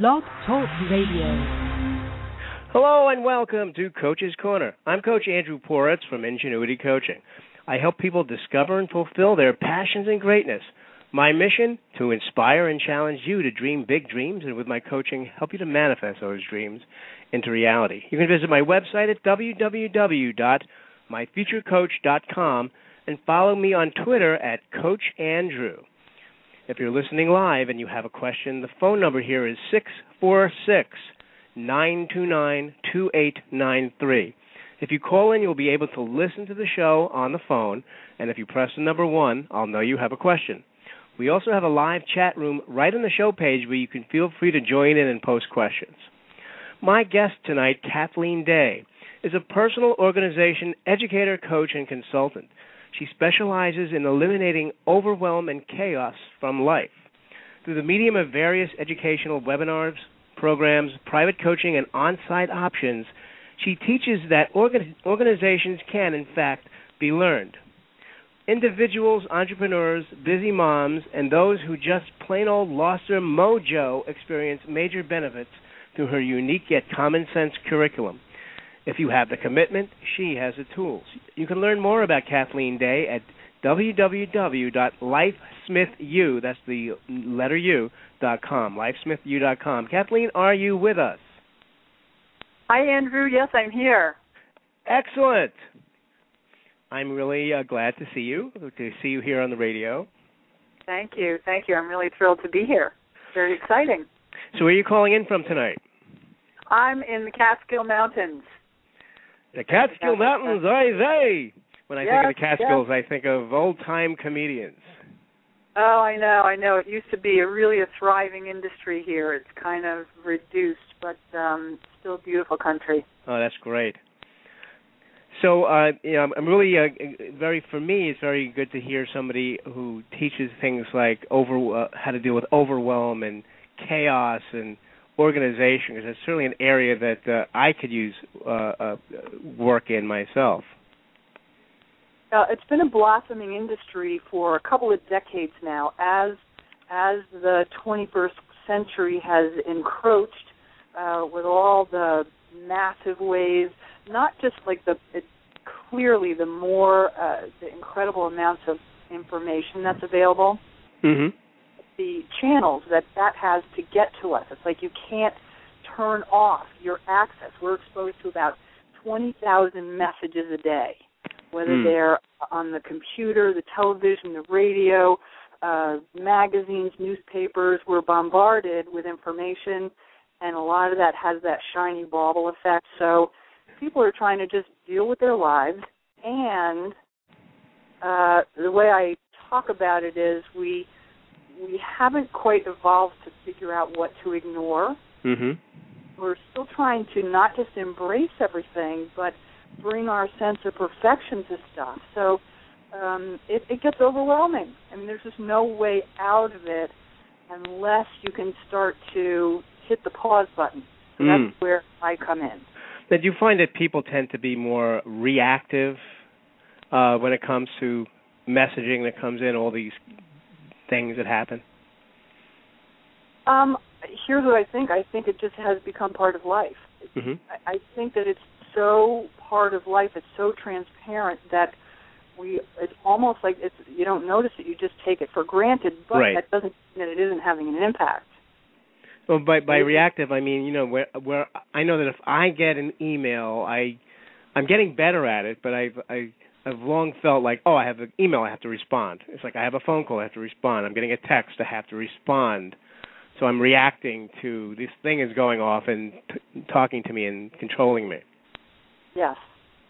Blog Talk Radio. Hello and welcome to Coach's Corner. I'm Coach Andrew Poritz from Ingenuity Coaching. I help people discover and fulfill their passions and greatness. My mission to inspire and challenge you to dream big dreams and with my coaching help you to manifest those dreams into reality. You can visit my website at www.myfuturecoach.com and follow me on Twitter at Coach Andrew. If you're listening live and you have a question, the phone number here is 646 929 2893. If you call in, you'll be able to listen to the show on the phone, and if you press the number one, I'll know you have a question. We also have a live chat room right on the show page where you can feel free to join in and post questions. My guest tonight, Kathleen Day, is a personal organization educator, coach, and consultant. She specializes in eliminating overwhelm and chaos from life. Through the medium of various educational webinars, programs, private coaching, and on site options, she teaches that organ- organizations can, in fact, be learned. Individuals, entrepreneurs, busy moms, and those who just plain old lost their mojo experience major benefits through her unique yet common sense curriculum. If you have the commitment, she has the tools. You can learn more about Kathleen Day at www.lifesmithu, that's the letter U, dot com, lifesmithu dot com. Kathleen, are you with us? Hi, Andrew. Yes, I'm here. Excellent. I'm really uh, glad to see you, to see you here on the radio. Thank you. Thank you. I'm really thrilled to be here. Very exciting. So, where are you calling in from tonight? I'm in the Catskill Mountains. The Catskill Mountains, I say. When I yes, think of the Catskills, yes. I think of old time comedians. Oh, I know, I know. It used to be a really a thriving industry here. It's kind of reduced, but um still a beautiful country. Oh, that's great. So, uh, you know, I'm really uh, very for me. It's very good to hear somebody who teaches things like over uh, how to deal with overwhelm and chaos and organization, because it's certainly an area that uh, I could use uh, uh, work in myself. Uh, it's been a blossoming industry for a couple of decades now. As as the 21st century has encroached uh, with all the massive ways, not just like the it, clearly the more uh, the incredible amounts of information that's available, Mm-hmm. The channels that that has to get to us. It's like you can't turn off your access. We're exposed to about 20,000 messages a day, whether Hmm. they're on the computer, the television, the radio, uh, magazines, newspapers. We're bombarded with information, and a lot of that has that shiny bauble effect. So people are trying to just deal with their lives, and uh, the way I talk about it is we we haven't quite evolved to figure out what to ignore. Mm-hmm. We're still trying to not just embrace everything, but bring our sense of perfection to stuff. So um, it, it gets overwhelming. I mean, there's just no way out of it unless you can start to hit the pause button. So Mm. that's where I come in. Did you find that people tend to be more reactive uh, when it comes to messaging that comes in, all these things that happen? Um, here's what I think. I think it just has become part of life. Mm-hmm. I I think that it's so part of life. It's so transparent that we. It's almost like it's. You don't notice it. You just take it for granted. But Right. that doesn't mean that it isn't having an impact. Well, by by reactive, I mean you know where where I know that if I get an email, I I'm getting better at it, but I've I I've long felt like oh I have an email I have to respond. It's like I have a phone call I have to respond. I'm getting a text I have to respond. So I'm reacting to this thing is going off and t- talking to me and controlling me. Yes.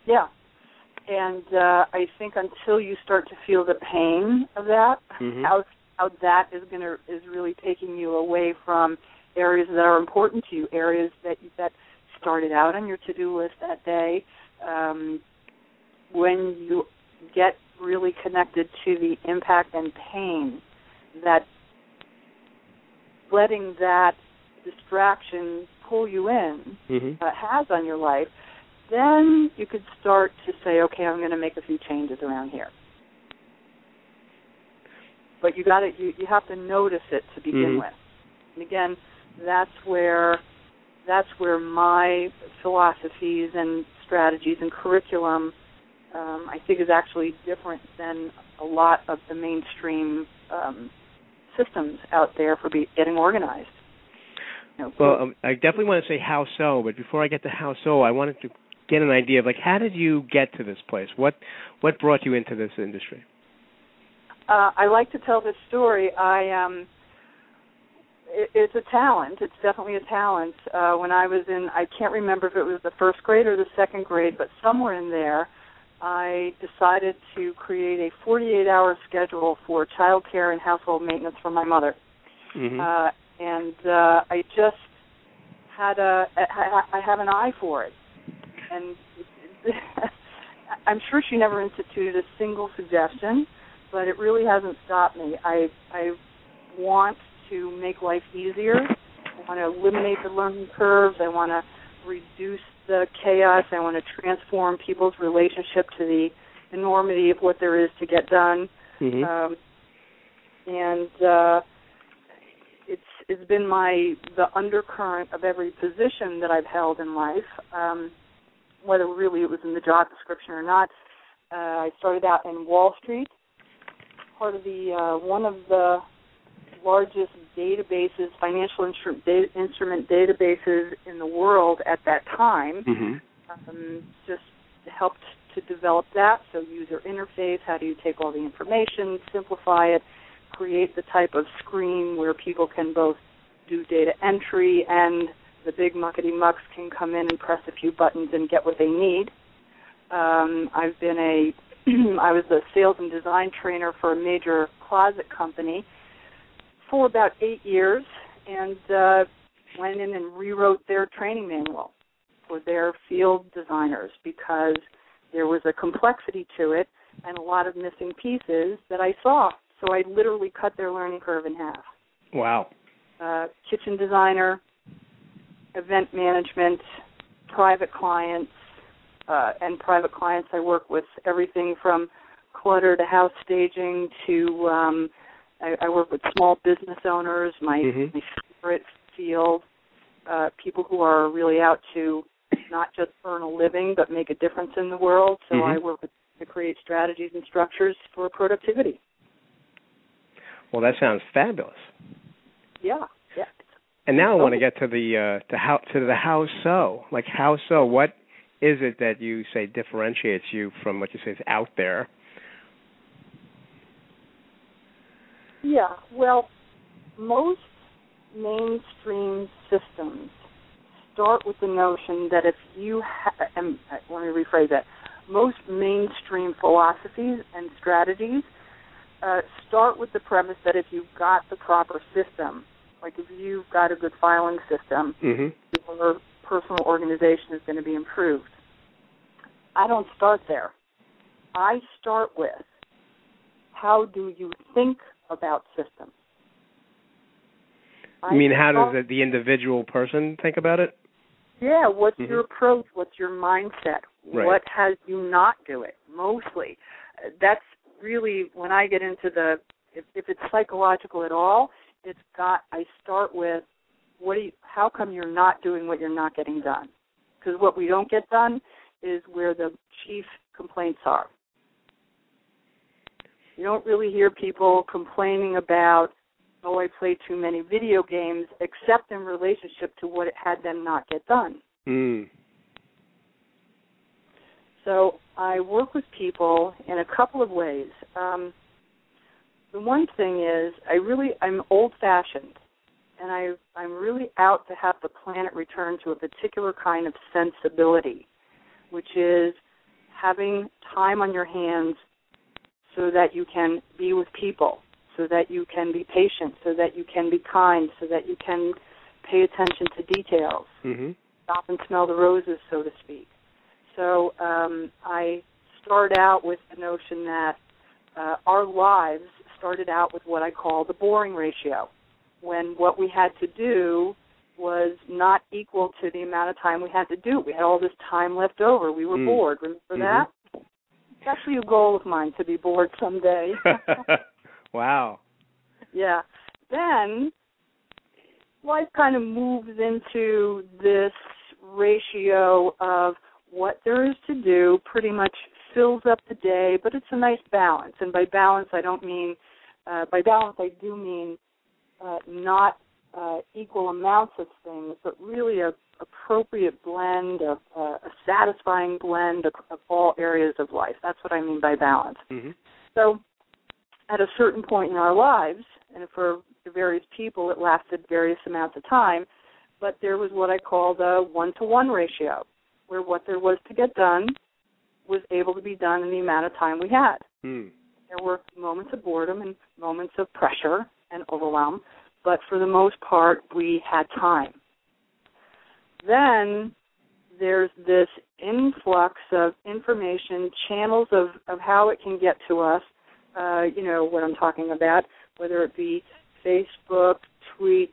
Yeah. And uh, I think until you start to feel the pain of that, Mhm. how how that is going to is really taking you away from areas that are important to you, areas that that started out on your to-do list that day. Um, when you get really connected to the impact and pain that letting that distraction pull you in Mm-hmm. uh, has on your life, then you could start to say, okay, I'm going to make a few changes around here. But you got to you, you have to notice it to begin Mhm. with. And again, that's where that's where my philosophies and strategies and curriculum um, I think is actually different than a lot of the mainstream um, systems out there for be, getting organized. You know, well, um, I definitely want to say how so, but before I get to how so, I wanted to get an idea of like how did you get to this place? What what brought you into this industry? Uh, I like to tell this story. I um, it, it's a talent. It's definitely a talent. Uh, when I was in, I can't remember if it was the first grade or the second grade, but somewhere in there, I decided to create a 48-hour schedule for child care and household maintenance for my mother. Mm-hmm. Uh, and uh, I just had a, I have an eye for it, and I'm sure she never instituted a single suggestion, but it really hasn't stopped me. I I want to make life easier. I want to eliminate the learning curves. I want to reduce the chaos. I want to transform people's relationship to the enormity of what there is to get done. Mm-hmm. Um, and uh, it's it's been my the undercurrent of every position that I've held in life, um, whether really it was in the job description or not. Uh, I started out in Wall Street, part of the uh, one of the largest databases, financial instru- data, instrument databases in the world at that time. Mm-hmm. Um, just helped to develop that. So user interface, how do you take all the information, simplify it, create the type of screen where people can both do data entry and the big muckety mucks can come in and press a few buttons and get what they need. Um, I've been a I was a sales and design trainer for a major closet company for about eight years and uh, went in and rewrote their training manual for their field designers because there was a complexity to it and a lot of missing pieces that I saw. So I literally cut their learning curve in half. Wow. Uh, kitchen designer, event management, private clients, uh, and private clients I work with everything from clutter to house staging to um, I, I work with small business owners, my, mm-hmm. my favorite field, uh, people who are really out to not just earn a living but make a difference in the world. So mm-hmm. I work with to create strategies and structures for productivity. Well, that sounds fabulous. Yeah, yeah. And now I want to get to the uh, to how to the how so. Like how so? What is it that you say differentiates you from what you say is out there? Yeah, well, most mainstream systems start with the notion that if you ha- and uh, let me rephrase that most mainstream philosophies and strategies uh, start with the premise that if you've got the proper system, like if you've got a good filing system, mm-hmm. your personal organization is going to be improved. I don't start there. I start with how do you think about systems? You mean how does the, the individual person think about it? Yeah, what's mm-hmm. your approach? What's your mindset? Right. What has you not do it? Mostly, that's really when I get into the if, if it's psychological at all, it's got. I start with what do you? How come you're not doing what you're not getting done? Because what we don't get done is where the chief complaints are. You don't really hear people complaining about oh, I play too many video games, except in relationship to what it had them not get done. Mm. So I work with people in a couple of ways. Um, the one thing is, I really I'm old-fashioned, and I I'm really out to have the planet return to a particular kind of sensibility, which is having time on your hands so that you can be with people so that you can be patient, so that you can be kind, so that you can pay attention to details, mm-hmm. stop and smell the roses, so to speak. So um, I start out with the notion that uh, our lives started out with what I call the boring ratio, when what we had to do was not equal to the amount of time we had to do. We had all this time left over. We were mm. bored. Remember mm-hmm. that? It's actually a goal of mine to be bored someday. Wow. Yeah. Then life kind of moves into this ratio of what there is to do pretty much fills up the day, but it's a nice balance. And by balance, I don't mean, uh, by balance, I do mean uh, not uh, equal amounts of things, but really a appropriate blend of uh, a satisfying blend of, of, all areas of life. That's what I mean by balance. Mm-hmm. So, at a certain point in our lives, and for various people, it lasted various amounts of time, but there was what I call the one to one ratio, where what there was to get done was able to be done in the amount of time we had. Mm. There were moments of boredom and moments of pressure and overwhelm, but for the most part, we had time. Then there's this influx of information, channels of, of how it can get to us. Uh, you know what I'm talking about, whether it be Facebook, tweets,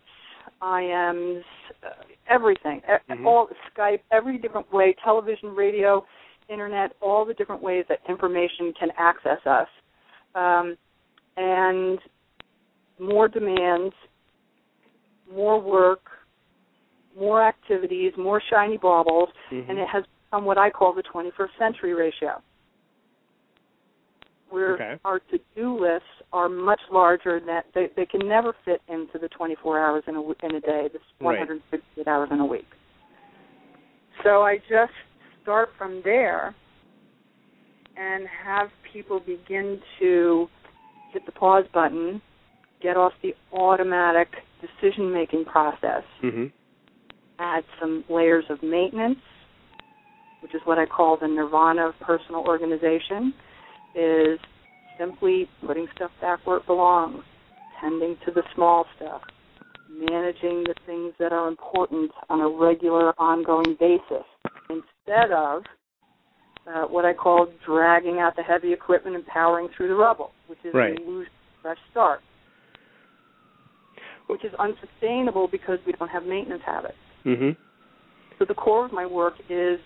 IMs, uh, everything, mm-hmm. all Skype, every different way, television, radio, internet, all the different ways that information can access us, um, and more demands, more work, more activities, more shiny baubles, mm-hmm. and it has become what I call the 21st century ratio where okay. our to-do lists are much larger than they, they can never fit into the 24 hours in a in a day, the 168 right. hours in a week. So I just start from there and have people begin to hit the pause button, get off the automatic decision-making process, mm-hmm. add some layers of maintenance, which is what I call the nirvana of personal organization is simply putting stuff back where it belongs, tending to the small stuff, managing the things that are important on a regular, ongoing basis, instead of uh, what I call dragging out the heavy equipment and powering through the rubble, which is right. a loose, fresh start, which is unsustainable because we don't have maintenance habits. Mm-hmm. So the core of my work is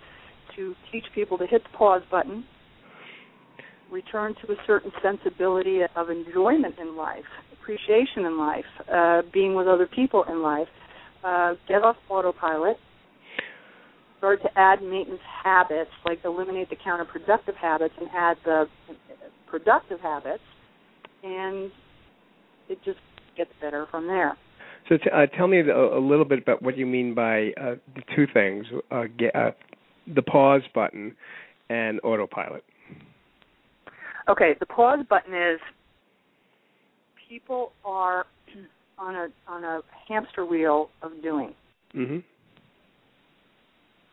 to teach people to hit the pause button, return to a certain sensibility of enjoyment in life, appreciation in life, uh, being with other people in life, uh, get off autopilot, start to add maintenance habits, like eliminate the counterproductive habits and add the productive habits, and it just gets better from there. So t- uh, tell me a, a, little bit about what you mean by uh, the two things: uh, get, uh, the pause button and autopilot. Okay, the pause button is people are on a on a hamster wheel of doing. Mm-hmm.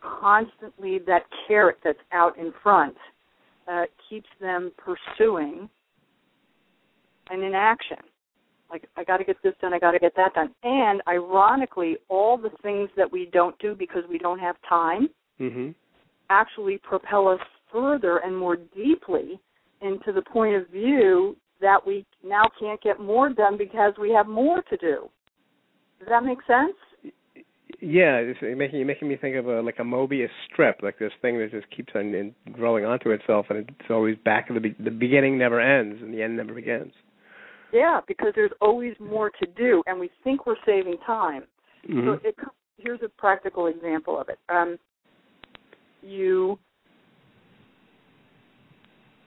Constantly, that carrot that's out in front uh, keeps them pursuing and in action. Like I got to get this done, I got to get that done. And ironically, all the things that we don't do because we don't have time mm-hmm. actually propel us further and more deeply into the point of view that we now can't get more done because we have more to do. Does that make sense? Yeah, it's making you're making me think of a like a Mobius strip, like this thing that just keeps on in, growing onto itself, and it's always back at the be- the beginning never ends and the end never begins. Yeah, because there's always more to do, and we think we're saving time. Mm-hmm. So it, here's a practical example of it. Um, you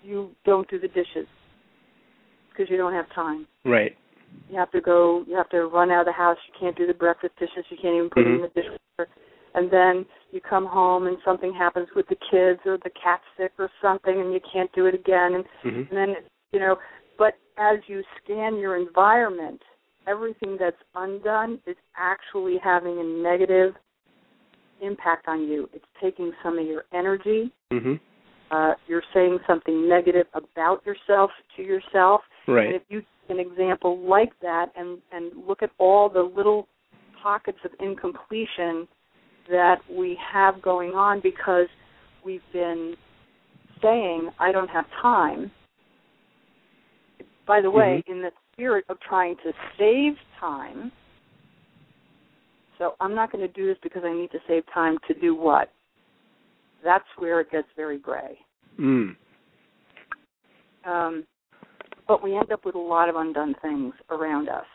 you don't do the dishes because you don't have time. Right. You have to go. You have to run out of the house. You can't do the breakfast dishes. You can't even put mm-hmm. in the dishwasher. And then you come home and something happens with the kids or the cat's sick or something, and you can't do it again. And, mm-hmm. and then you know. But as you scan your environment, everything that's undone is actually having a negative impact on you. It's taking some of your energy. Mm-hmm uh, you're saying something negative about yourself to yourself. Right. And if you an example like that and and look at all the little pockets of incompletion that we have going on because we've been saying I don't have time. By the way, mm-hmm. in the spirit of trying to save time, so I'm not going to do this because I need to save time to do what? that's where it gets very gray. Mm. Um, but we end up with a lot of undone things around us.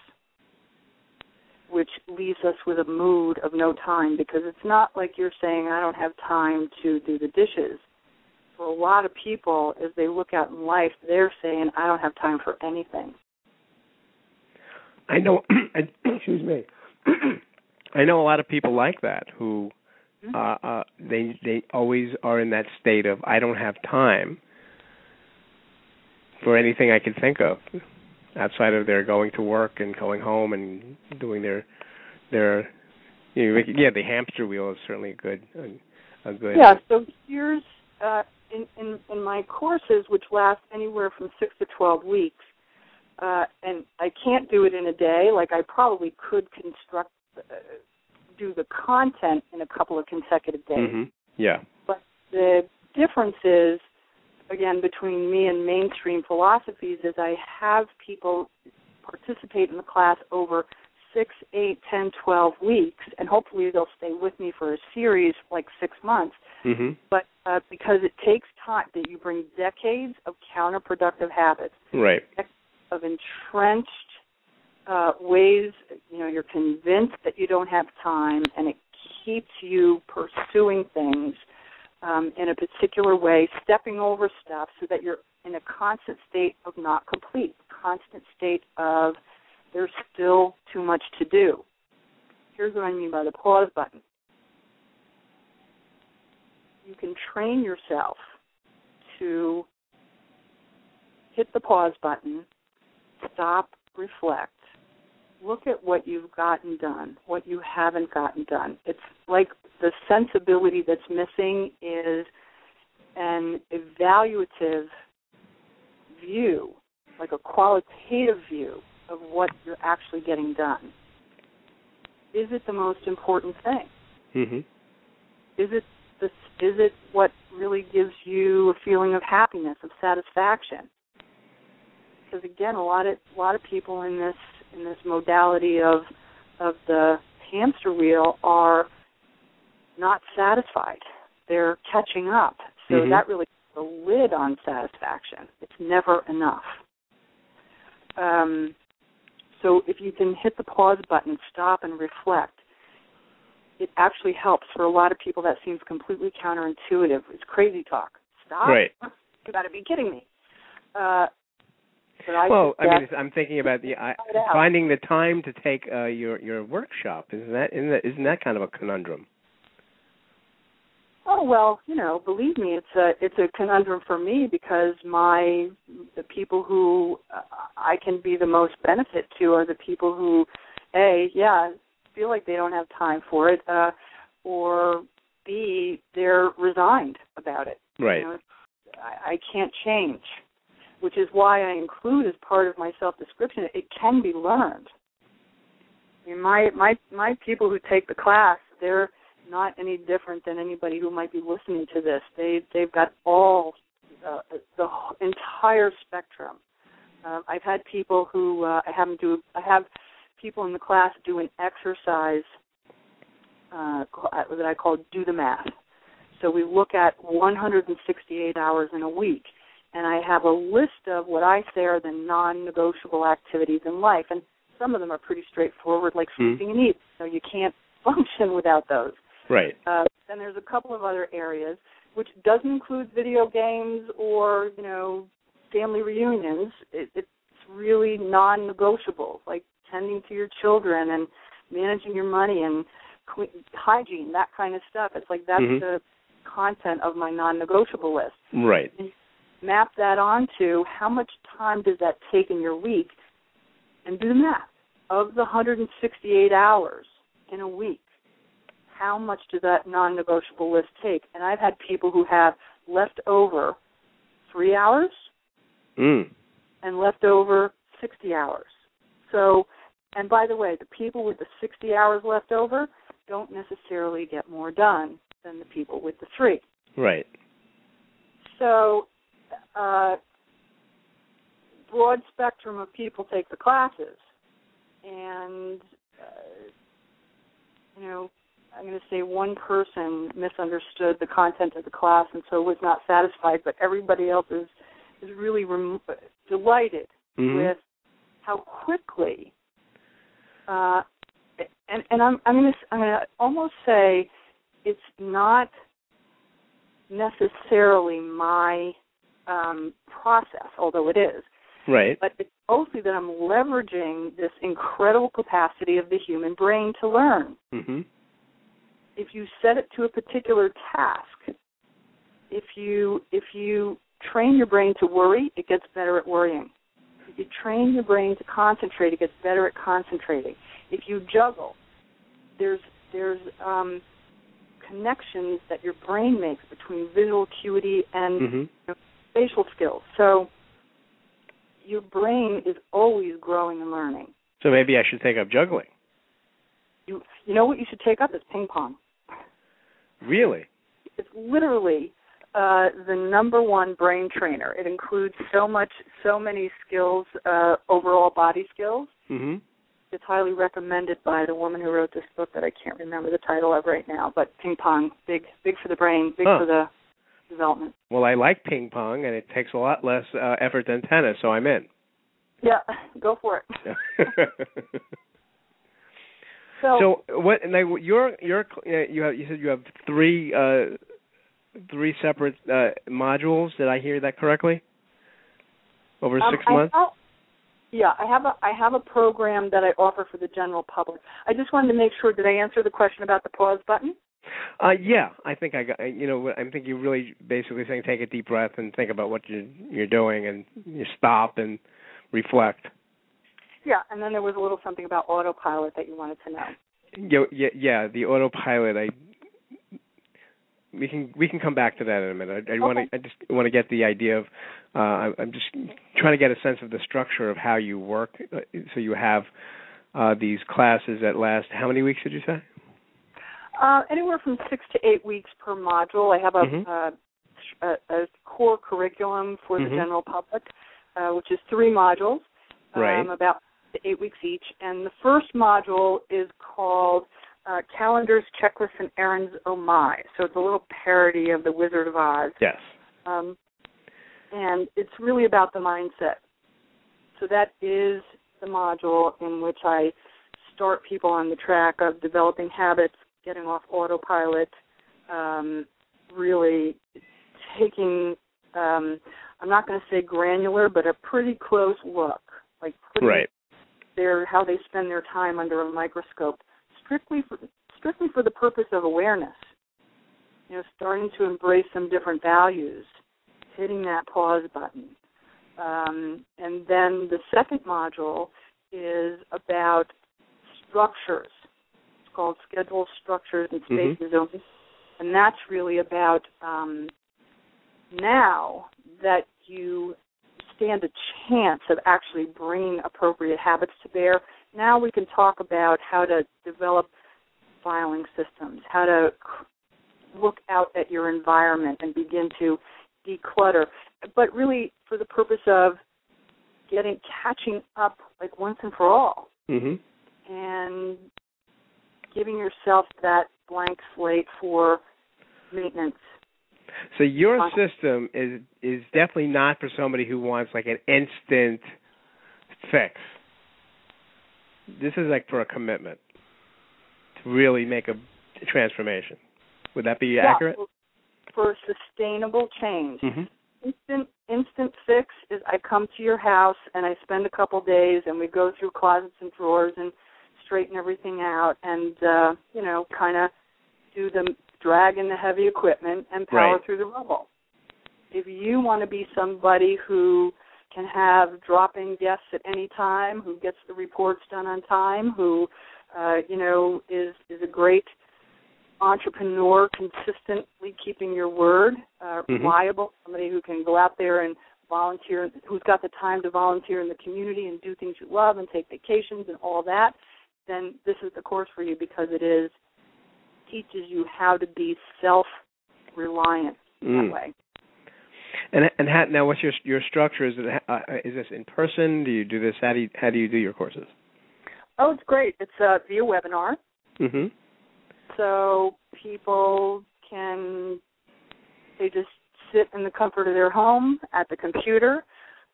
which leaves us with a mood of no time because it's not like you're saying I don't have time to do the dishes. For a lot of people, as they look out in life, they're saying I don't have time for anything. I know. excuse me. I know a lot of people like that who Mm-hmm. uh, uh, they they always are in that state of I don't have time for anything I can think of outside of their going to work and going home and doing their their you know, yeah the hamster wheel is certainly a good a, a good Yeah. So here's uh, in, in in my courses, which last anywhere from six to twelve weeks, uh, and I can't do it in a day. Like I probably could construct. Uh, do the content in a couple of consecutive days. hmm yeah But the difference is, again, between me and mainstream philosophies is I have people participate in the class over six, eight, ten, twelve weeks, and hopefully they'll stay with me for a series like six months. hmm But uh, because it takes time, that you bring decades of counterproductive habits, right of entrenched uh, ways, you know, you're convinced that you don't have time, and it keeps you pursuing things um, in a particular way, stepping over stuff, so that you're in a constant state of not complete, constant state of there's still too much to do. Here's what I mean by the pause button. You can train yourself to hit the pause button, stop, reflect, look at what you've gotten done, what you haven't gotten done. It's like the sensibility that's missing is an evaluative view, like a qualitative view of what you're actually getting done. Is it the most important thing? hmm Is it this, is it what really gives you a feeling of happiness, of satisfaction? Because again, a lot of a lot of people in this in this modality of of the hamster wheel are not satisfied. They're catching up. So Mhm. that really puts the lid on satisfaction. It's never enough. Um, so if you can hit the pause button, stop and reflect, it actually helps. For a lot of people, that seems completely counterintuitive. It's crazy talk. Stop. Right. You got to be kidding me. Uh, but I well, I mean, I'm thinking about the I, finding the time to take uh, your your workshop. Isn't that isn't that isn't that kind of a conundrum? Oh well, you know, believe me, it's a it's a conundrum for me because my the people who I can be the most benefit to are the people who, a yeah, feel like they don't have time for it, uh, or b they're resigned about it. Right. You know, I, I can't change, which is why I include as part of my self description. It can be learned. I mean, my my my people who take the class, they're not any different than anybody who might be listening to this. They they've got all uh, the entire spectrum. Uh, I've had people who uh, I have them do. I have people in the class do an exercise uh, that I call do the math. So we look at 168 hours in a week, and I have a list of what I say are the non-negotiable activities in life, and some of them are pretty straightforward, like Hmm. sleeping and eating. So you can't function without those. Right. Uh, then there's a couple of other areas, which doesn't include video games or you know family reunions. It, it's really non-negotiable, like tending to your children and managing your money and hygiene, that kind of stuff. It's like that's Mhm. the content of my non-negotiable list. Right. Map that onto how much time does that take in your week, and do the math. Of the 168 hours in a week, how much does that non-negotiable list take? And I've had people who have left over three hours Mm. and left over 60 hours. So, and by the way, the people with the 60 hours left over don't necessarily get more done than the people with the three. Right. So, uh, broad spectrum of people take the classes, and uh, you know, I'm going to say one person misunderstood the content of the class and so was not satisfied, but everybody else is is really rem- delighted Mhm. with how quickly uh, and and I'm I'm gonna I'm gonna almost say it's not necessarily my um, process, although it is. Right. But it's mostly that I'm leveraging this incredible capacity of the human brain to learn. Mhm. If you set it to a particular task, if you if you train your brain to worry, it gets better at worrying. If you train your brain to concentrate, it gets better at concentrating. If you juggle, there's there's um, connections that your brain makes between visual acuity and Mhm. spatial skills. So your brain is always growing and learning. So maybe I should take up juggling. You you know what you should take up is ping pong. Really? It's literally uh, the number one brain trainer. It includes so much, so many skills, uh, overall body skills. Mhm. It's highly recommended by the woman who wrote this book that I can't remember the title of right now. But ping pong, big, big for the brain, big Huh. for the development. Well, I like ping pong, and it takes a lot less uh, effort than tennis, so I'm in. Yeah, go for it. So, so what? Now your your uh, you have you said you have three uh, three separate uh, modules. Did I hear that correctly? Over um, six I months. have- yeah, I have a I have a program that I offer for the general public. I just wanted to make sure did I answer the question about the pause button? Uh, yeah, I think I got. You know, I think you're really basically saying take a deep breath and think about what you you're doing, and you stop and reflect. Yeah, and then there was a little something about autopilot that you wanted to know. Yeah, yeah, yeah. The autopilot. I we can we can come back to that in a minute. I, I want to I just want to get the idea of. Uh, I'm just trying to get a sense of the structure of how you work. Uh, So you have uh, these classes that last. How many weeks did you say? Uh, anywhere from six to eight weeks per module. I have a, Mhm. uh, a, a core curriculum for the Mhm. general public, uh, which is three modules, Right. um, about eight weeks each. And the first module is called uh, Calendars, Checklists, and Errands Oh My. So it's a little parody of The Wizard of Oz. Yes. Um, and it's really about the mindset. So that is the module in which I start people on the track of developing habits, getting off autopilot, um, really taking, um, I'm not going to say granular, but a pretty close look, like putting Right. Their how they spend their time under a microscope, strictly for strictly for the purpose of awareness. You know, starting to embrace some different values, hitting that pause button, um, and then the second module is about structures. It's called Schedule Structures and Mhm. Spaces Zones, and that's really about um, now that you stand a chance of actually bringing appropriate habits to bear. Now we can talk about how to develop filing systems, how to look out at your environment and begin to declutter, but really for the purpose of getting catching up like once and for all Mhm. and giving yourself that blank slate for maintenance. So your system is is definitely not for somebody who wants like an instant fix. This is like for a commitment to really make a transformation. Would that be Yeah, accurate? For sustainable change. Mm-hmm. instant instant fix is I come to your house and I spend a couple days and we go through closets and drawers and straighten everything out and uh, you know, kind of do the drag in the heavy equipment and power Right. through the rubble. If you want to be somebody who can have drop-in guests at any time, who gets the reports done on time, who uh, you know is is a great entrepreneur, consistently keeping your word, uh, Mhm. reliable, somebody who can go out there and volunteer, who's got the time to volunteer in the community and do things you love and take vacations and all that, then this is the course for you because it is teaches you how to be self-reliant Mm. that way. And and how, now, what's your your structure? Is it uh, is this in person? Do you do this? How do you how do you do your courses? Oh, it's great. It's uh, via webinar. Mm-hmm. so people can they just sit in the comfort of their home at the computer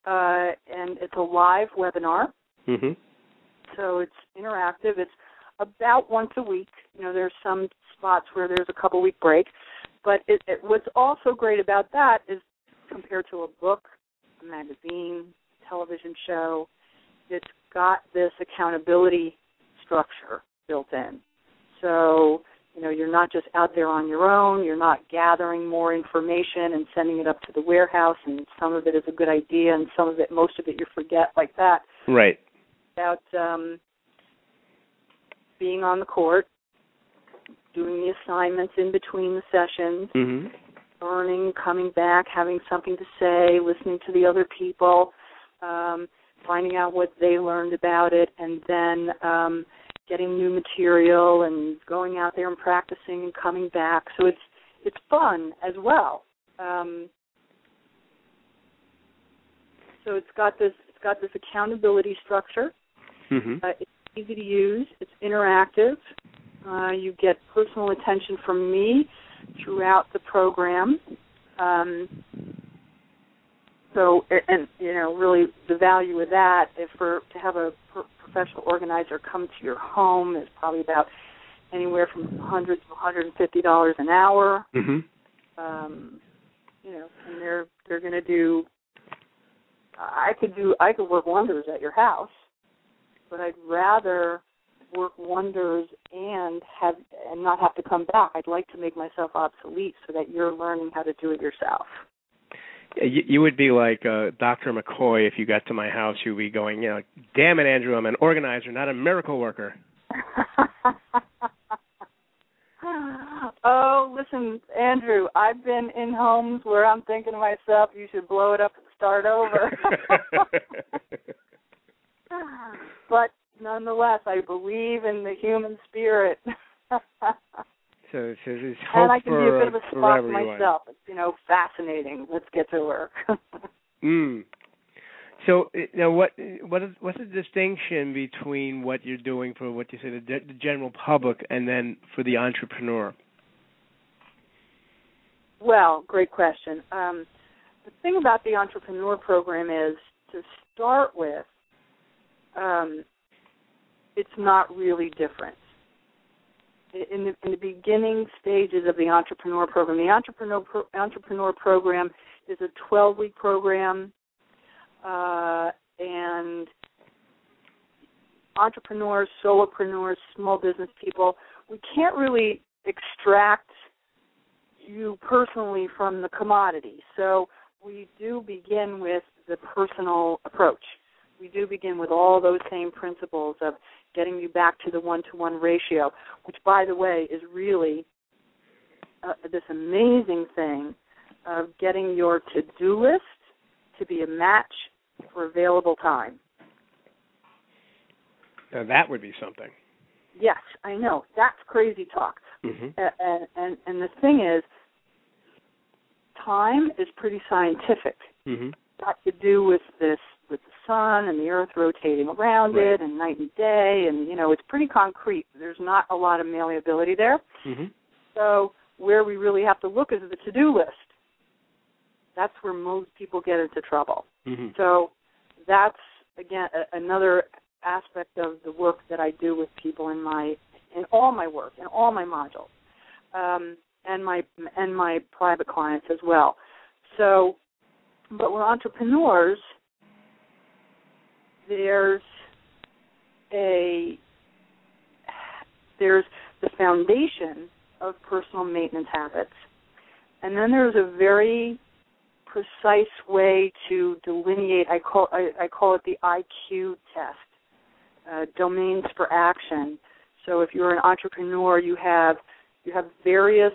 uh, and it's a live webinar Mm-hmm. so it's interactive it's about once a week. You know, there's some spots where there's a couple week break, but it, it, what's also great about that is compared to a book, a magazine, a television show, it's got this accountability structure built in. So, you know, you're not just out there on your own, you're not gathering more information and sending it up to the warehouse and some of it is a good idea and some of it most of it you forget like that. Right. About um being on the court, doing the assignments in between the sessions, hmm learning, coming back, having something to say, listening to the other people, um, finding out what they learned about it, and then um, getting new material and going out there and practicing and coming back. So it's it's fun as well. Um, so it's got this it's got this accountability structure. hmm Uh, it's easy to use. It's interactive. Uh, you get personal attention from me throughout the program. Um, so, and you know, really, the value of that, if for to have a pro- professional organizer come to your home, is probably about anywhere from 100 to 150 dollars an hour. hmm Um, you know, and they're they're going to do. I could do I could work wonders at your house, but I'd rather work wonders and have and not have to come back. I'd like to make myself obsolete so that you're learning how to do it yourself. You, you would be like uh, Dr. McCoy if you got to my house. You'd be going, you know, damn it, Andrew, I'm an organizer, not a miracle worker. oh, listen, Andrew, I've been in homes where I'm thinking to myself, you should blow it up and start over. but nonetheless, I believe in the human spirit. so, so there's hope and I can for, be a bit of a for spot everyone. myself. It's you know fascinating. Let's get to work. Mm. So uh, now, what what is what's the distinction between what you're doing for what you say the, the general public and then for the entrepreneur? well, great question. Um, the thing about the entrepreneur program is to start with, um, it's not really different. In the, in the beginning stages of the entrepreneur program, the entrepreneur pro, entrepreneur program is a 12 week program, uh, and entrepreneurs, solopreneurs, small business people, we can't really extract you personally from the commodity. So we do begin with the personal approach. We do begin with all those same principles of getting you back to the one to one ratio, which, by the way, is really uh, this amazing thing of getting your to do list to be a match for available time. Now that would be something. Yes, I know. That's crazy talk. hmm Uh, and, and and the thing is, time is pretty scientific. hmm Got to do with this with the sun and the earth rotating around Right. it and night and day and you know it's pretty concrete. There's not a lot of malleability there. hmm So where we really have to look is the to-do list. That's where most people get into trouble. hmm So that's again a, another aspect of the work that I do with people in my in all my work in all my modules, um, and my and my private clients as well. So, but we're entrepreneurs, there's a there's the foundation of personal maintenance habits, and then there's a very precise way to delineate. I call I, I call it the IQ test, uh, domains for action. So if you're an entrepreneur, you have you have various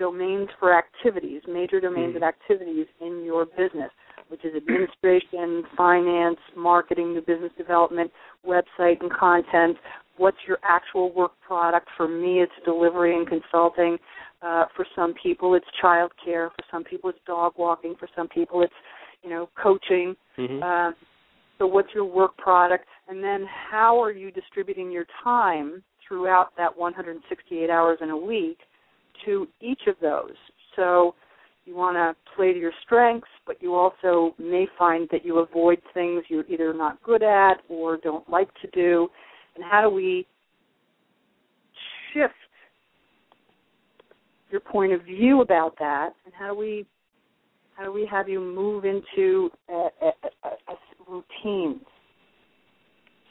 domains for activities, major domains Mhm. of activities in your business, which is administration, finance, marketing, new business development, website and content. What's your actual work product? For me, it's delivery and consulting. Uh, for some people, it's child care. For some people, it's dog walking. For some people, it's you know coaching. hmm Uh, so, what's your work product? And then, how are you distributing your time throughout that 168 hours in a week to each of those? So, you want to play to your strengths, but you also may find that you avoid things you're either not good at or don't like to do. And how do we shift your point of view about that, and how do we how do we have you move into a, a, a, a routines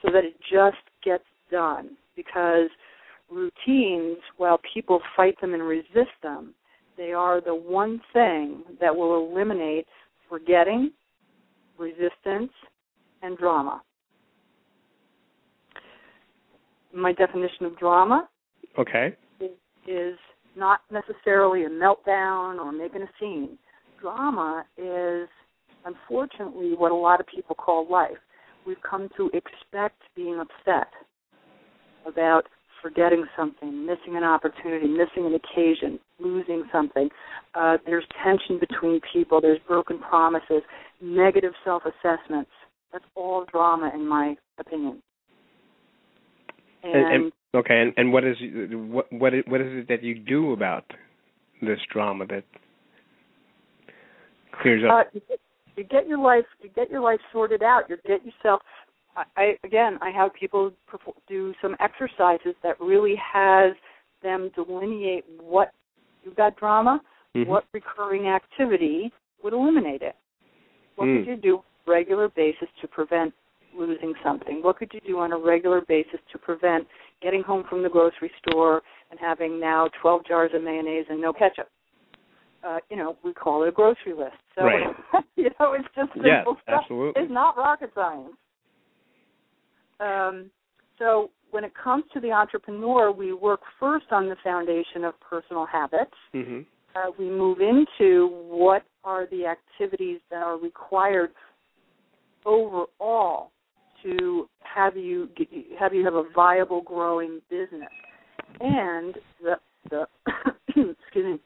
so that it just gets done? Because routines, while people fight them and resist them, they are the one thing that will eliminate forgetting, resistance, and drama. My definition of drama okay. is, is not necessarily a meltdown or making a scene. Drama is unfortunately what a lot of people call life. We've come to expect being upset about forgetting something, missing an opportunity, missing an occasion, losing something. Uh, there's tension between people. There's broken promises, negative self-assessments. That's all drama, in my opinion. And, and, and okay, and, and what is what what is, what is it that you do about this drama that clears up? Uh, you get your life you get your life sorted out. You get yourself I again, I have people do some exercises that really has them delineate what you've got drama, mm-hmm. what recurring activity would eliminate it. What mm. could you do on a regular basis to prevent losing something? What could you do on a regular basis to prevent getting home from the grocery store and having now 12 jars of mayonnaise and no ketchup? Uh, you know, we call it a grocery list. So, right. you know, it's just simple yes, stuff. Absolutely. It's not rocket science. Um, so when it comes to the entrepreneur, we work first on the foundation of personal habits. Mm-hmm. Uh, we move into what are the activities that are required overall to have you have you have a viable growing business, and the the excuse me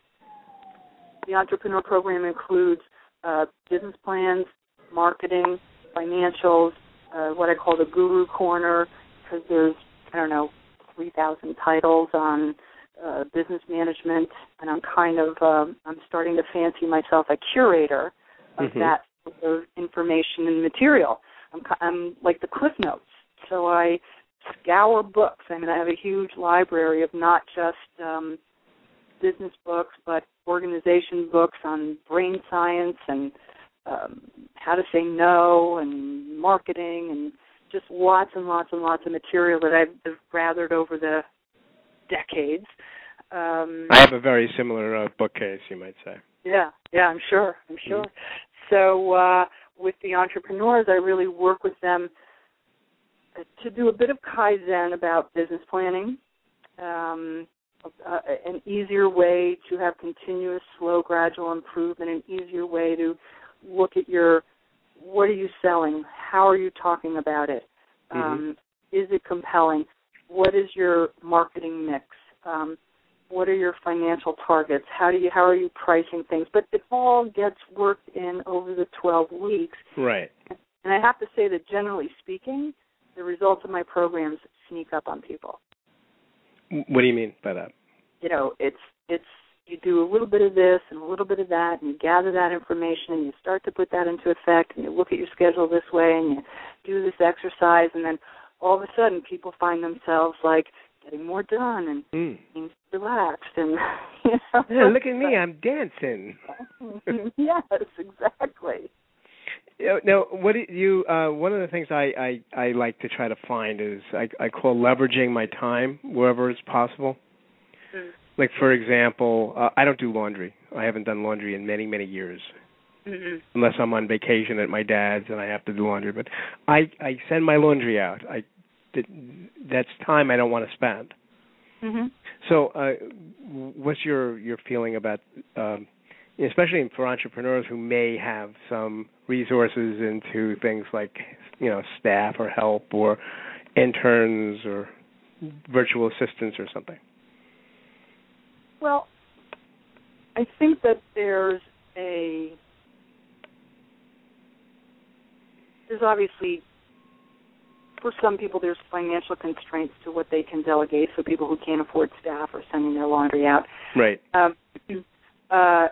the entrepreneur program includes uh, business plans, marketing, financials, uh, what I call the Guru Corner because there's I don't know three thousand titles on uh, business management, and I'm kind of um, I'm starting to fancy myself a curator of mm-hmm. that sort of information and material. I'm I'm like the Cliff Notes, so I scour books. I mean, I have a huge library of not just um, business books, but organization books on brain science and um, how to say no and marketing and just lots and lots and lots of material that I've gathered over the decades. Um, I have a very similar uh, bookcase, you might say. Yeah, yeah, I'm sure. I'm mm-hmm. sure. Mm-hmm. So uh, with the entrepreneurs, I really work with them to do a bit of kaizen about business planning, um, uh, an easier way to have continuous, slow, gradual improvement, an easier way to look at your what are you selling? How are you talking about it? Mm-hmm. Um, is it compelling? What is your marketing mix? Um, what are your financial targets? How do you how are you pricing things? But it all gets worked in over the 12 weeks. Right. And I have to say that generally speaking, the results of my programs sneak up on people. What do you mean by that? You know, it's it's you do a little bit of this and a little bit of that and you gather that information and you start to put that into effect and you look at your schedule this way and you do this exercise and then all of a sudden people find themselves like getting more done and mm. being relaxed and you know. Yeah, look at me i'm dancing. Yes exactly. Now what do you uh one of the things i i i like to try to find is i i call leveraging my time wherever it's possible. Mm like for example, uh, I don't do laundry. I haven't done laundry in many many years. Mm-hmm. Unless I'm on vacation at my dad's and I have to do laundry, but I I send my laundry out. I that's time I don't want to spend. Mm-hmm. So, uh, what's your your feeling about, um, especially for entrepreneurs who may have some resources into things like you know staff or help or interns or virtual assistants or something? Well, I think that there's a there's obviously for some people there's financial constraints to what they can delegate. So people who can't afford staff are sending their laundry out. Right. Um, uh,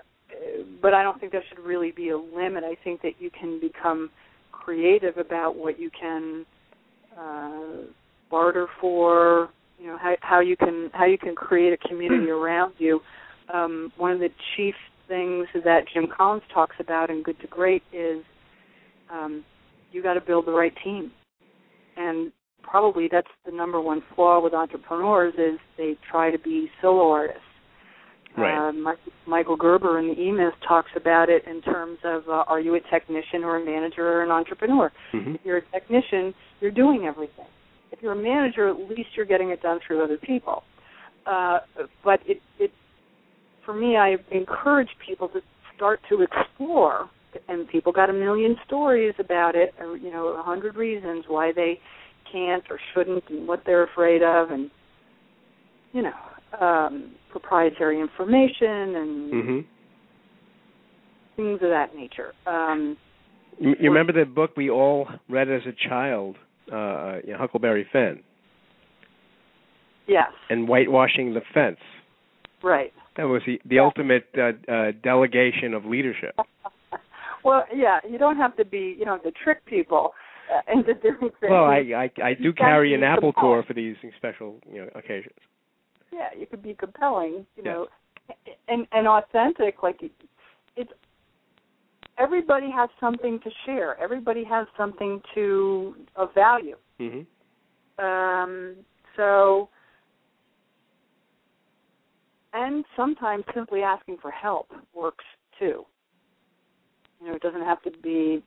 but I don't think there should really be a limit. I think that you can become creative about what you can uh, barter for, you know, how, how you can how you can create a community around you. Um, one of the chief things that Jim Collins talks about in Good to Great is um, you got to build the right team, and probably that's the number one flaw with entrepreneurs is they try to be solo artists. Right. Uh, Michael Gerber in the E-Myth talks about it in terms of uh, are you a technician or a manager or an entrepreneur? Mm-hmm. If you're a technician, you're doing everything. If you're a manager, at least you're getting it done through other people. Uh, but it, it, for me, I encourage people to start to explore, and people got a million stories about it, or you know, a hundred reasons why they can't or shouldn't, and what they're afraid of, and you know, um, proprietary information and Mm-hmm. things of that nature. Um, You, you remember the book we all read as a child, uh, you know, Huckleberry Finn, yes, and whitewashing the fence. right. That was the the ultimate uh, uh, delegation of leadership. well, yeah, you don't have to be, you know, to trick people uh, into doing things. Well, I I, I do carry an apple core for these special you know occasions. yeah, you could be compelling, you Yes. know, and and authentic. Like it's everybody has something to share. Everybody has something to of value. Mm-hmm. Um, so, and sometimes simply asking for help works too. You know, it doesn't have to be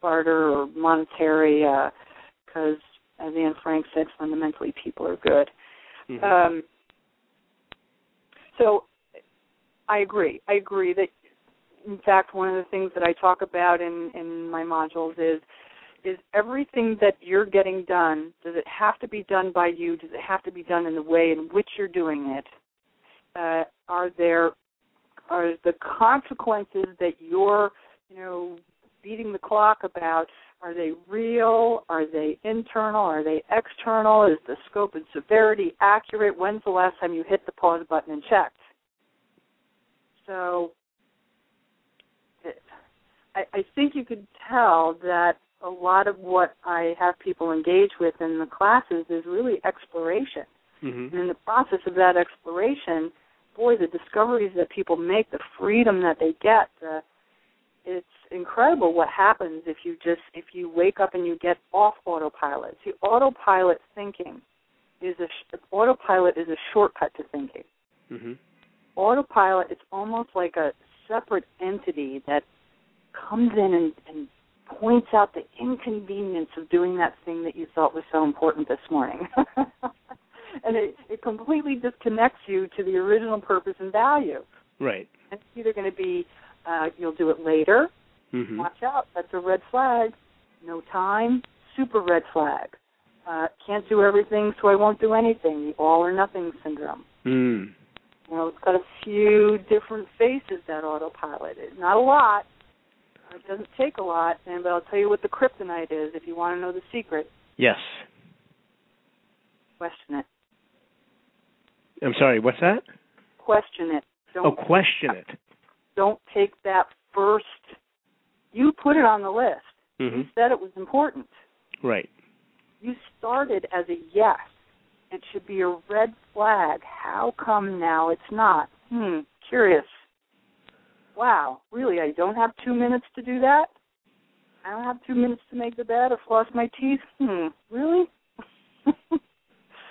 barter or monetary, because as Anne Frank said, fundamentally people are good. Mm-hmm. Um, so I agree. I agree that in fact one of the things that I talk about in, in my modules is is everything that you're getting done, does it have to be done by you? Does it have to be done in the way in which you're doing it? Uh, are there are the consequences that you're, you know, beating the clock about are they real? Are they internal? Are they external? Is the scope and severity accurate? When's the last time you hit the pause button and checked? So I, I think you could tell that a lot of what I have people engage with in the classes is really exploration. Mm-hmm. And in the process of that exploration, boy, the discoveries that people make, the freedom that they get, the, it's incredible what happens if you just if you wake up and you get off autopilot. See, autopilot thinking is a sh- autopilot is a shortcut to thinking. Mm-hmm. Autopilot it's almost like a separate entity that comes in and, and points out the inconvenience of doing that thing that you thought was so important this morning. and it, it completely disconnects you to the original purpose and value. Right. It's either going to be uh, you'll do it later. Mm-hmm. Watch out, that's a red flag. No time, super red flag. Uh, can't do everything, so I won't do anything. The all or nothing syndrome. Mm. You know, it's got a few different faces that autopilot. Not a lot. It doesn't take a lot, and but I'll tell you what the kryptonite is if you want to know the secret. Yes. Question it. I'm sorry. What's that? Question it. Don't Oh, question it. don't take that first. You put it on the list. Mm-hmm. You said it was important. Right. You started as a yes. It should be a red flag. How come now it's not? Hmm, curious. Wow, really? I don't have two minutes to do that? I don't have two minutes to make the bed or floss my teeth? Hmm, really?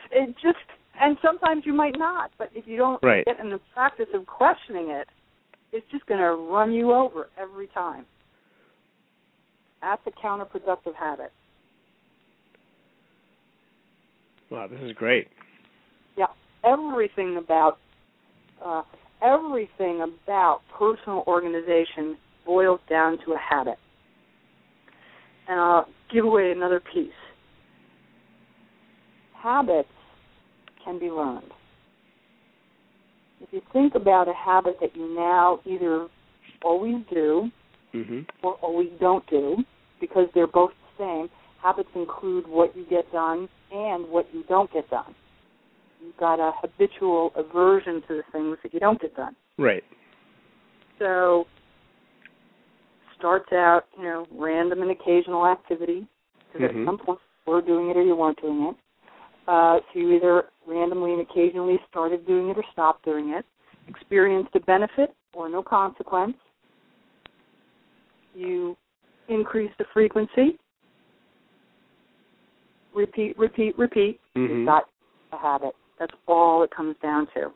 it just, and sometimes you might not, but if you don't Right. get in the practice of questioning it, it's just going to run you over every time. That's a counterproductive habit. Wow, this is great. Yeah, everything about uh, everything about personal organization boils down to a habit. And I'll give away another piece. Habits can be learned. If you think about a habit that you now either always do Mm-hmm. or always don't do, because they're both the same, habits include what you get done and what you don't get done. You've got a habitual aversion to the things that you don't get done. Right. So starts out, you know, random and occasional activity, because Mhm. at some point you were doing it or you weren't doing it. Uh, so you either randomly and occasionally started doing it or stopped doing it, experienced a benefit or no consequence. You increase the frequency. Repeat, repeat, repeat. Mm-hmm. You've got a habit. That's all it comes down to.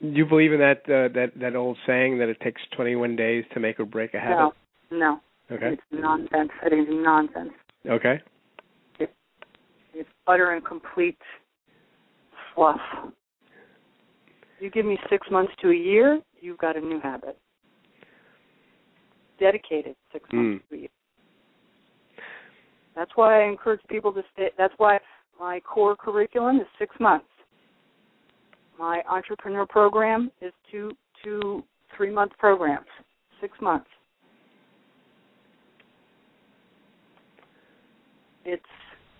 Do you believe in that uh, that that old saying that it takes 21 days to make or break a habit? No, no. Okay. It's nonsense. It's nonsense. Okay. It's utter and complete fluff. You give me six months to a year, you've got a new habit. Dedicated six months Mm. to a year. That's why I encourage people to stay. That's why my core curriculum is six months. My entrepreneur program is two, two, three month programs. Six months. It's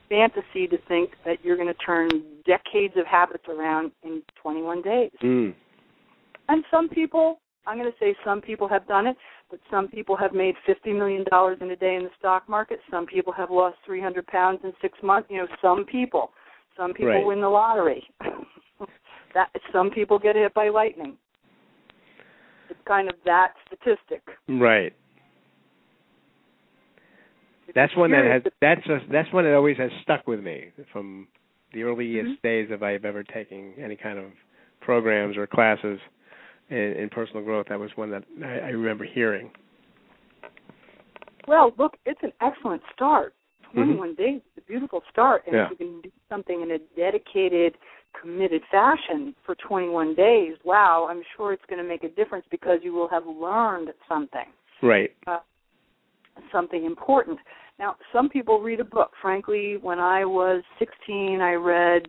fantasy to think that you're going to turn decades of habits around in 21 days. Mm. And some people, I'm going to say some people have done it, but some people have made $50 million in a day in the stock market. Some people have lost 300 pounds in six months. You know, some people. Some people Right. win the lottery. that some people get hit by lightning. It's kind of that statistic. Right. If That's one that has that's a, that's one that always has stuck with me from the earliest Mhm. days of I've ever taken any kind of programs or classes in, in personal growth. That was one that I, I remember hearing. Well, look, it's an excellent start. Mhm. 21 days is a beautiful start. And Yeah. if you can do something in a dedicated, committed fashion for 21 days, wow, I'm sure it's going to make a difference because you will have learned something, Right. something important. Now, some people read a book. Frankly, when I was 16, I read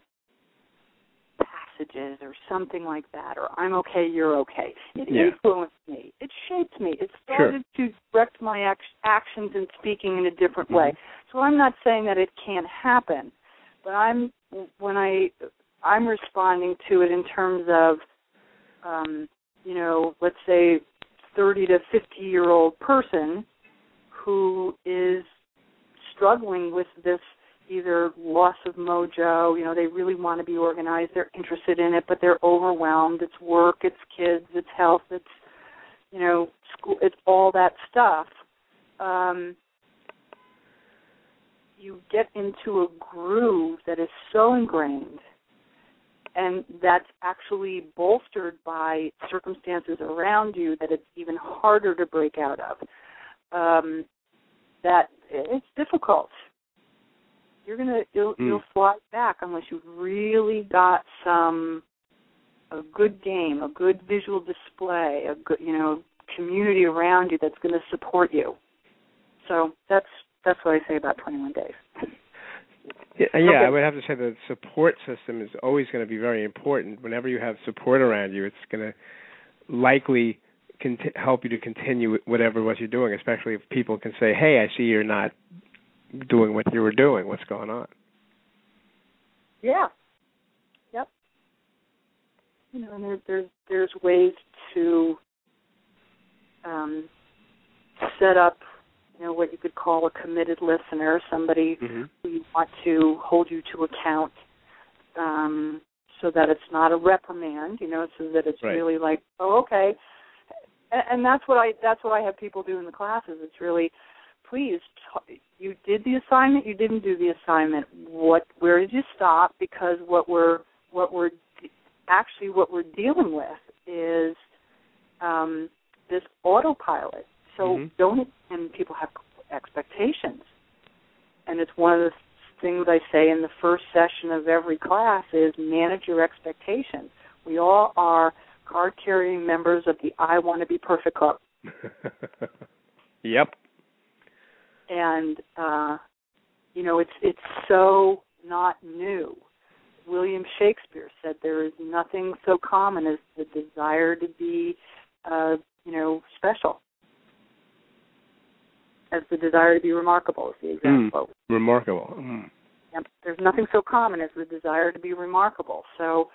passages or something like that, or I'm okay, you're okay. It Yeah. influenced me. It shaped me. It started to direct my ac- actions and speaking in a different way. So I'm not saying that it can't happen, but I'm when I I'm responding to it in terms of, um, you know, let's say 30 to 50 year old person who is struggling with this either loss of mojo, you know, they really want to be organized, they're interested in it, but they're overwhelmed. It's work, it's kids, it's health, it's you know, school, it's all that stuff. Um, you get into a groove that is so ingrained and that's actually bolstered by circumstances around you that it's even harder to break out of. Um, that it's difficult. You're gonna you'll Mm. you'll slide back unless you've really got some a good game, a good visual display, a good you know community around you that's going to support you. So that's that's what I say about 21 days. Yeah, yeah, Okay. I would have to say the support system is always going to be very important. Whenever you have support around you, it's going to likely conti- help you to continue whatever what you're doing, especially if people can say, "Hey, I see you're not doing what you were doing. What's going on?" Yeah. Yep. You know, and there, there's there's ways to um, set up, you know, what you could call a committed listener, somebody Mm-hmm. who you want to hold you to account, um, so that it's not a reprimand, you know, so that it's Right. really like, oh, okay. And, and that's what I that's what I have people do in the classes. It's really, please, t- you did the assignment, you didn't do the assignment. What, where did you stop? Because what we're what we're de- actually what we're dealing with is um, this autopilot. So Mhm. don't and people have expectations, and it's one of the things I say in the first session of every class is manage your expectations. We all are card carrying members of the I want to be perfect club. yep. And uh you know it's it's so not new william shakespeare said there is nothing so common as the desire to be uh you know special as the desire to be remarkable is the exact Mm. quote Remarkable. Mm. Yep. There's nothing so common as the desire to be remarkable. So,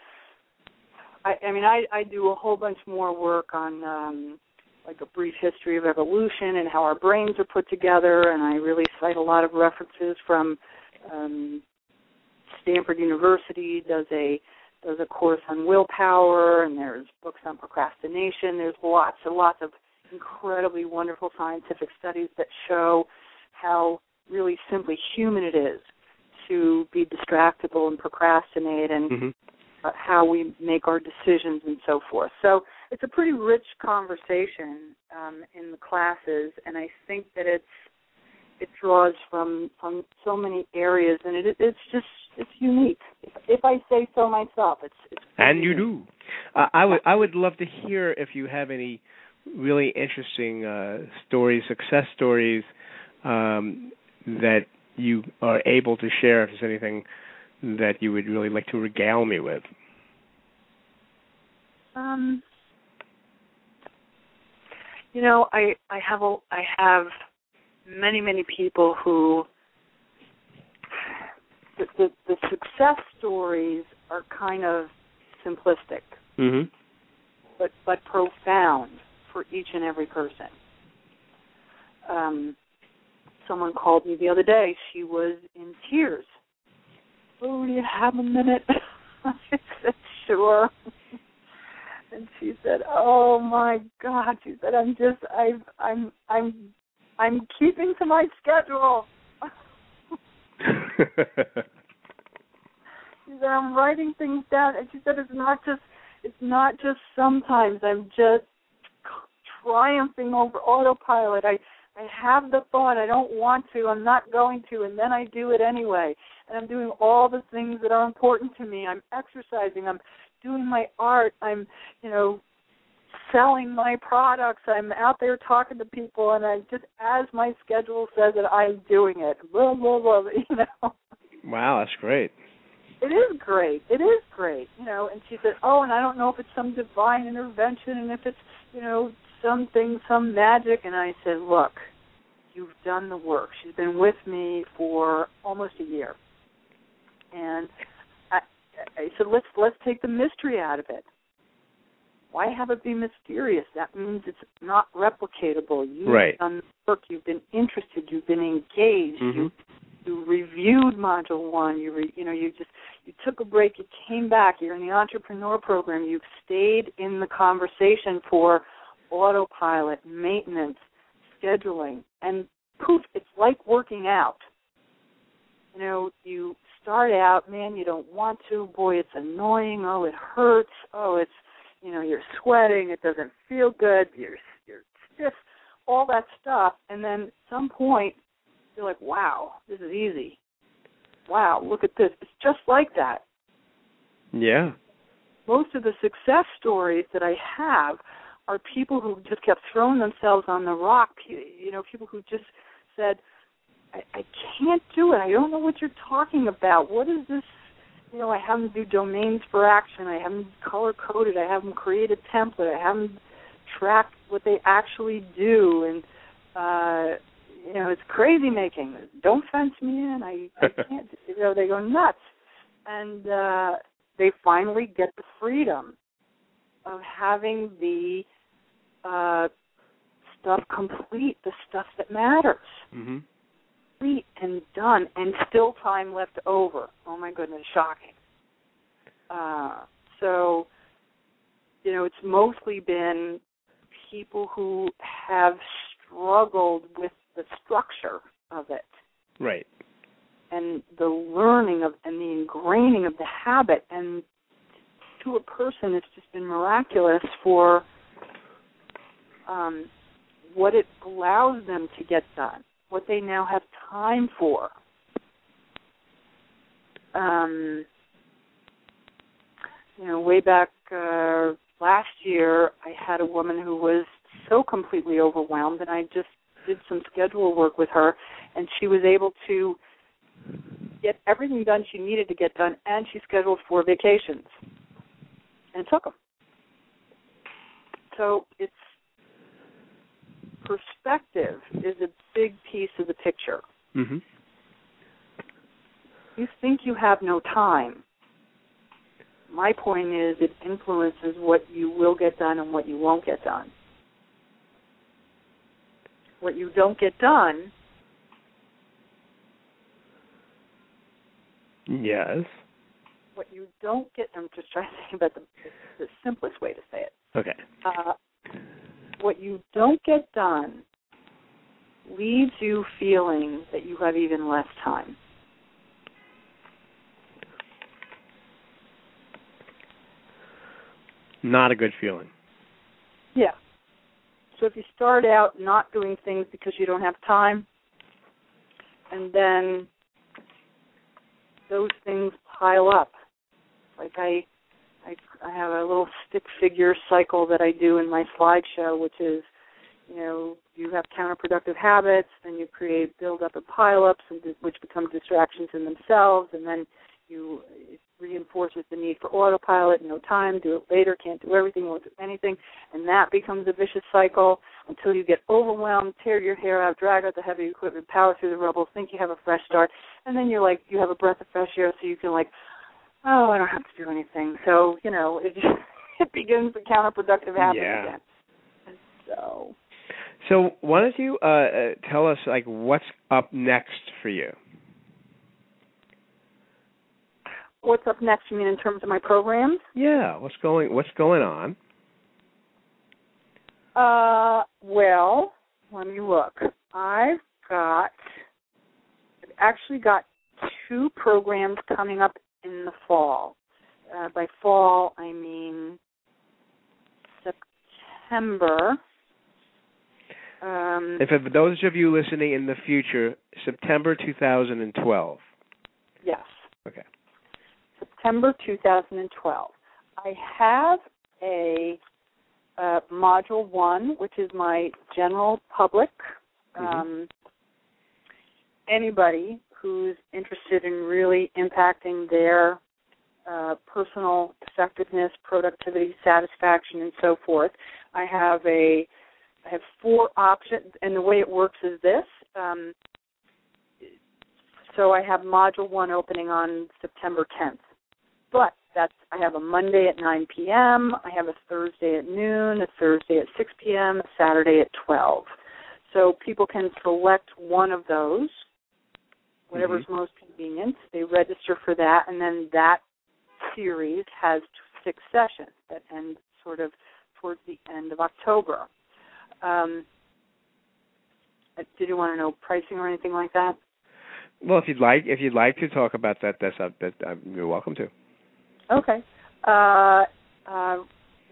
I, I mean, I, I do a whole bunch more work on um, like a brief history of evolution and how our brains are put together, and I really cite a lot of references from um, Stanford University does a does a course on willpower, and there's books on procrastination. There's lots and lots of incredibly wonderful scientific studies that show how really simply human it is to be distractible and procrastinate and hmm uh, how we make our decisions and so forth. So it's a pretty rich conversation um, in the classes, and I think that it's it draws from from so many areas, and it it's just it's unique. If, if I say so myself, it's, it's And you unique. do. Uh, I would I would love to hear if you have any really interesting uh, stories, success stories um, that you are able to share. If there's anything that you would really like to regale me with. Um, you know, I I have a I have many many people who the the, the success stories are kind of simplistic, Mm-hmm. but but profound for each and every person. Um, someone called me the other day. She was in tears. Oh, do you have a minute? I said, sure. And she said, "Oh my God!" She said, "I'm just, I've, I'm, I'm, I'm keeping to my schedule." She said, "I'm writing things down," and she said, "It's not just, it's not just sometimes. I'm just triumphing over autopilot. I, I have the thought. I don't want to. I'm not going to, and then I do it anyway. And I'm doing all the things that are important to me. I'm exercising. I'm doing my art. I'm, you know, selling my products. I'm out there talking to people, and I just, as my schedule says it, I'm doing it. Blah blah blah. You know." wow, that's great. It is great. It is great. You know, and she said, Oh, and I don't know if it's some divine intervention and if it's, you know, something, some magic and I said, Look, you've done the work. She's been with me for almost a year. And Said, Let's let's take the mystery out of it. Why have it be mysterious? That means it's not replicatable. You've Right. done the work, you've been interested, you've been engaged, Mhm. you you reviewed module one you re, you know you just you took a break you came back you're in the entrepreneur program you've stayed in the conversation for autopilot maintenance scheduling and poof it's like working out you know you start out man you don't want to boy it's annoying oh it hurts oh it's you know you're sweating it doesn't feel good you're you're stiff all that stuff and then at some point you're like, wow, this is easy. Wow, look at this. It's just like that. Yeah. Most of the success stories that I have are people who just kept throwing themselves on the rock. You know, people who just said, I, I can't do it. I don't know what you're talking about. What is this? You know, I have them do domains for action. I have them color coded. I have them create a template. I have them track what they actually do. And, uh, you know, it's crazy making. Don't fence me in. I, I can't. You know, they go nuts, and uh, they finally get the freedom of having the uh, stuff complete, the stuff that matters, Mhm. Complete and done, and still time left over. Oh my goodness, shocking. Uh, so, you know, it's mostly been people who have struggled with the structure of it Right. and the learning of and the ingraining of the habit and to a person it's just been miraculous for um, what it allows them to get done, what they now have time for. Um, you know, way back uh, last year, I had a woman who was so completely overwhelmed, and I just did some schedule work with her, and she was able to get everything done she needed to get done, and she scheduled four vacations, and took them. So it's perspective is a big piece of the picture. Mhm. You think you have no time. My point is, it influences what you will get done and what you won't get done. What you don't get done Yes. What you don't get, I'm just trying to think about the, the simplest way to say it. Okay. Uh, what you don't get done leaves you feeling that you have even less time. Not a good feeling. Yeah. So if you start out not doing things because you don't have time, and then those things pile up. Like I, I, I have a little stick figure cycle that I do in my slideshow, which is, you know, you have counterproductive habits, then you create build up and pile ups, and which become distractions in themselves, and then you reinforces the need for autopilot, no time, do it later, can't do everything, won't do anything, and that becomes a vicious cycle until you get overwhelmed, tear your hair out, drag out the heavy equipment, power through the rubble, think you have a fresh start, and then you're like, you have a breath of fresh air, so you can like, oh, I don't have to do anything. So you know, it just, it begins the counterproductive habit yeah. again. So. So why don't you uh, uh, tell us like what's up next for you? What's up next? You mean in terms of my programs? Yeah. What's going What's going on? Uh, well, let me look. I've got, I've actually got two programs coming up in the fall. Uh, by fall, I mean September. Um, if for those of you listening in the future, September 2012. Yes. Okay. September 2012. I have a uh, module one, which is my general public. Mm-hmm. Um, anybody who's interested in really impacting their uh, personal effectiveness, productivity, satisfaction, and so forth. I have a I have four options, and the way it works is this. Um, so I have module one opening on September 10th. But that's I have a Monday at 9 p.m., I have a Thursday at noon, a Thursday at 6 p.m., a Saturday at 12. So people can select one of those, whatever's mm-hmm. most convenient. They register for that, and then that series has six sessions that end sort of towards the end of October. Um, uh, did you want to know pricing or anything like that? Well, if you'd like, if you'd like to talk about that, that's uh, that uh, you're welcome to. Okay. Uh, uh,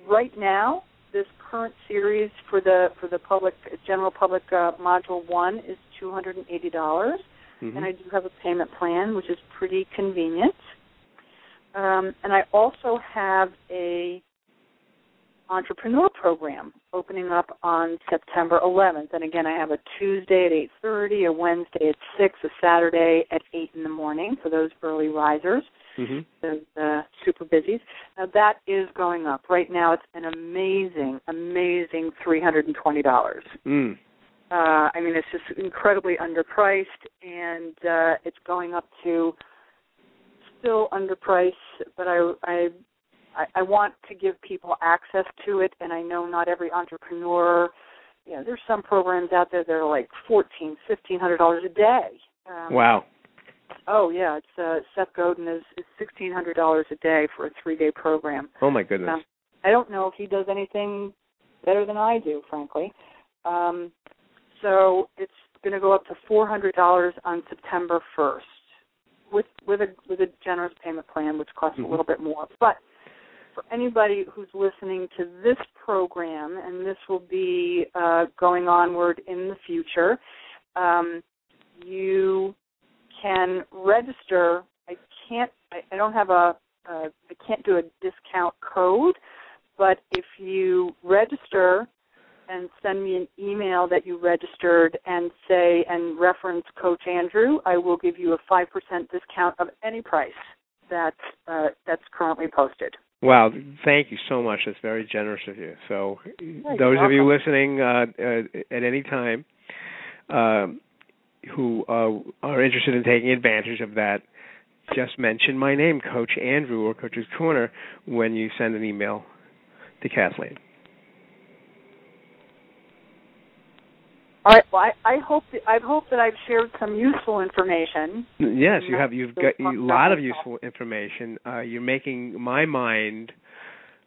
right now, this current series for the for the public general public uh, module one is two hundred and eighty dollars, mm-hmm. and I do have a payment plan which is pretty convenient. Um, and I also have a entrepreneur program opening up on September 11th. And again, I have a Tuesday at 8:30, a Wednesday at 6, a Saturday at 8 in the morning for those early risers, mm-hmm. those uh, super busies. Now that is going up. Right now, it's an amazing, amazing $320. Mm. Uh, I mean, it's just incredibly underpriced, and uh, it's going up to still underpriced, but I, I I, want to give people access to it, and I know not every entrepreneur. You know, there's some programs out there that are like fourteen, fifteen hundred dollars a day. Um, wow. Oh yeah, it's uh, Seth Godin is, is sixteen hundred dollars a day for a three day program. Oh my goodness. Um, I don't know if he does anything better than I do, frankly. Um, so it's going to go up to four hundred dollars on September first, with with a with a generous payment plan, which costs mm-hmm. a little bit more. But for anybody who's listening to this program, and this will be uh, going onward in the future, um, you can register. I can't. I, I don't have a. Uh, I can't do a discount code, but if you register and send me an email that you registered and say and reference Coach Andrew, I will give you a five percent discount of any price that uh, that's currently posted. Wow, thank you so much. That's very generous of you. So, You're those of you listening uh, uh, at any time um, who uh, are interested in taking advantage of that, just mention my name, Coach Andrew or Coach's Corner, when you send an email to Kathleen. All right. Well, I, I hope that, I hope that I've shared some useful information. Yes, you have. You've got a lot of useful information. Uh, you're making my mind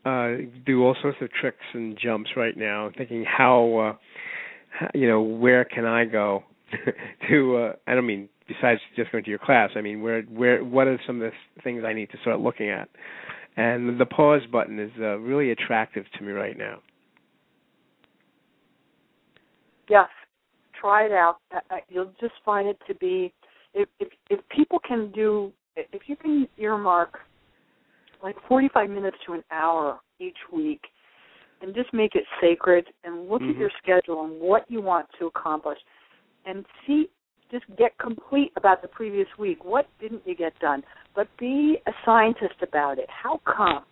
uh, do all sorts of tricks and jumps right now, thinking how, uh, you know, where can I go to? Uh, I don't mean besides just going to your class. I mean, where where what are some of the things I need to start looking at? And the pause button is uh, really attractive to me right now. Yes, try it out. You'll just find it to be if if, if people can do if you can earmark like 45 minutes to an hour each week and just make it sacred and look mm-hmm. at your schedule and what you want to accomplish and see just get complete about the previous week. What didn't you get done? But be a scientist about it. How come?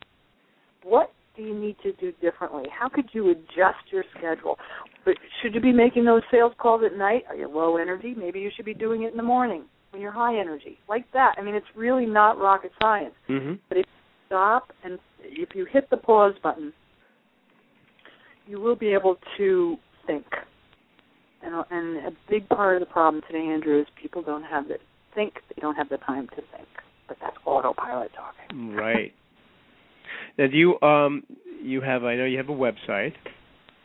What do you need to do differently? How could you adjust your schedule? But should you be making those sales calls at night? Are you low energy? Maybe you should be doing it in the morning when you're high energy. Like that. I mean, it's really not rocket science. Mm-hmm. But if you stop and if you hit the pause button, you will be able to think and, and a big part of the problem today, Andrew, is people don't have the think. They don't have the time to think. But that's autopilot talking. Right. Now, do you um you have? I know you have a website.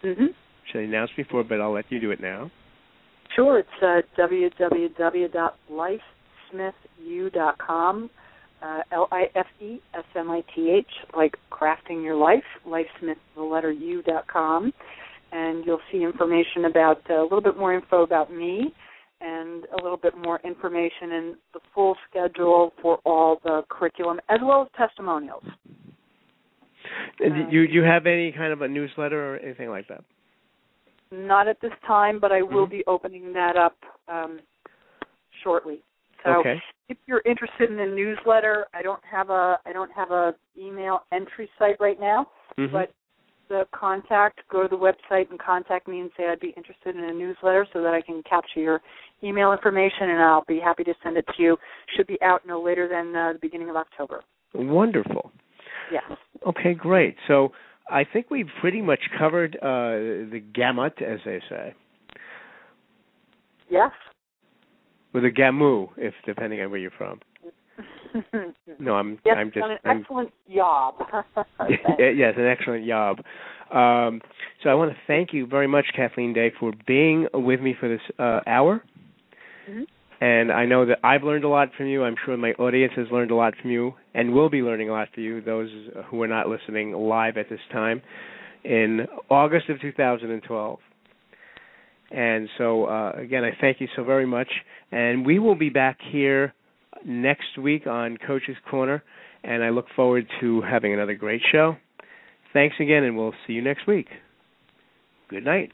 Mm-hmm. Which I announced before, but I'll let you do it now. Sure. It's uh, www.lifesmithu.com. Uh, L I F E S M I T H, like crafting your life. Lifesmith, the letter U dot com and you'll see information about uh, a little bit more info about me and a little bit more information and the full schedule for all the curriculum as well as testimonials. And do you you have any kind of a newsletter or anything like that? Not at this time, but I will mm-hmm. be opening that up um, shortly. So okay. if you're interested in a newsletter, I don't have a I don't have a email entry site right now, mm-hmm. but the contact, go to the website and contact me and say I'd be interested in a newsletter so that I can capture your email information and I'll be happy to send it to you. Should be out no later than uh, the beginning of October. Wonderful. Yes. Okay, great. So I think we've pretty much covered uh, the gamut, as they say. Yes. With a gamu, if depending on where you're from. no, I'm. Yes, I'm just. done an I'm, excellent job. yes, an excellent job. Um, so I want to thank you very much, Kathleen Day, for being with me for this uh, hour. Mm-hmm. And I know that I've learned a lot from you. I'm sure my audience has learned a lot from you, and will be learning a lot from you. Those who are not listening live at this time, in August of 2012. And so, uh, again, I thank you so very much. And we will be back here next week on Coach's Corner, and I look forward to having another great show. Thanks again, and we'll see you next week. Good night.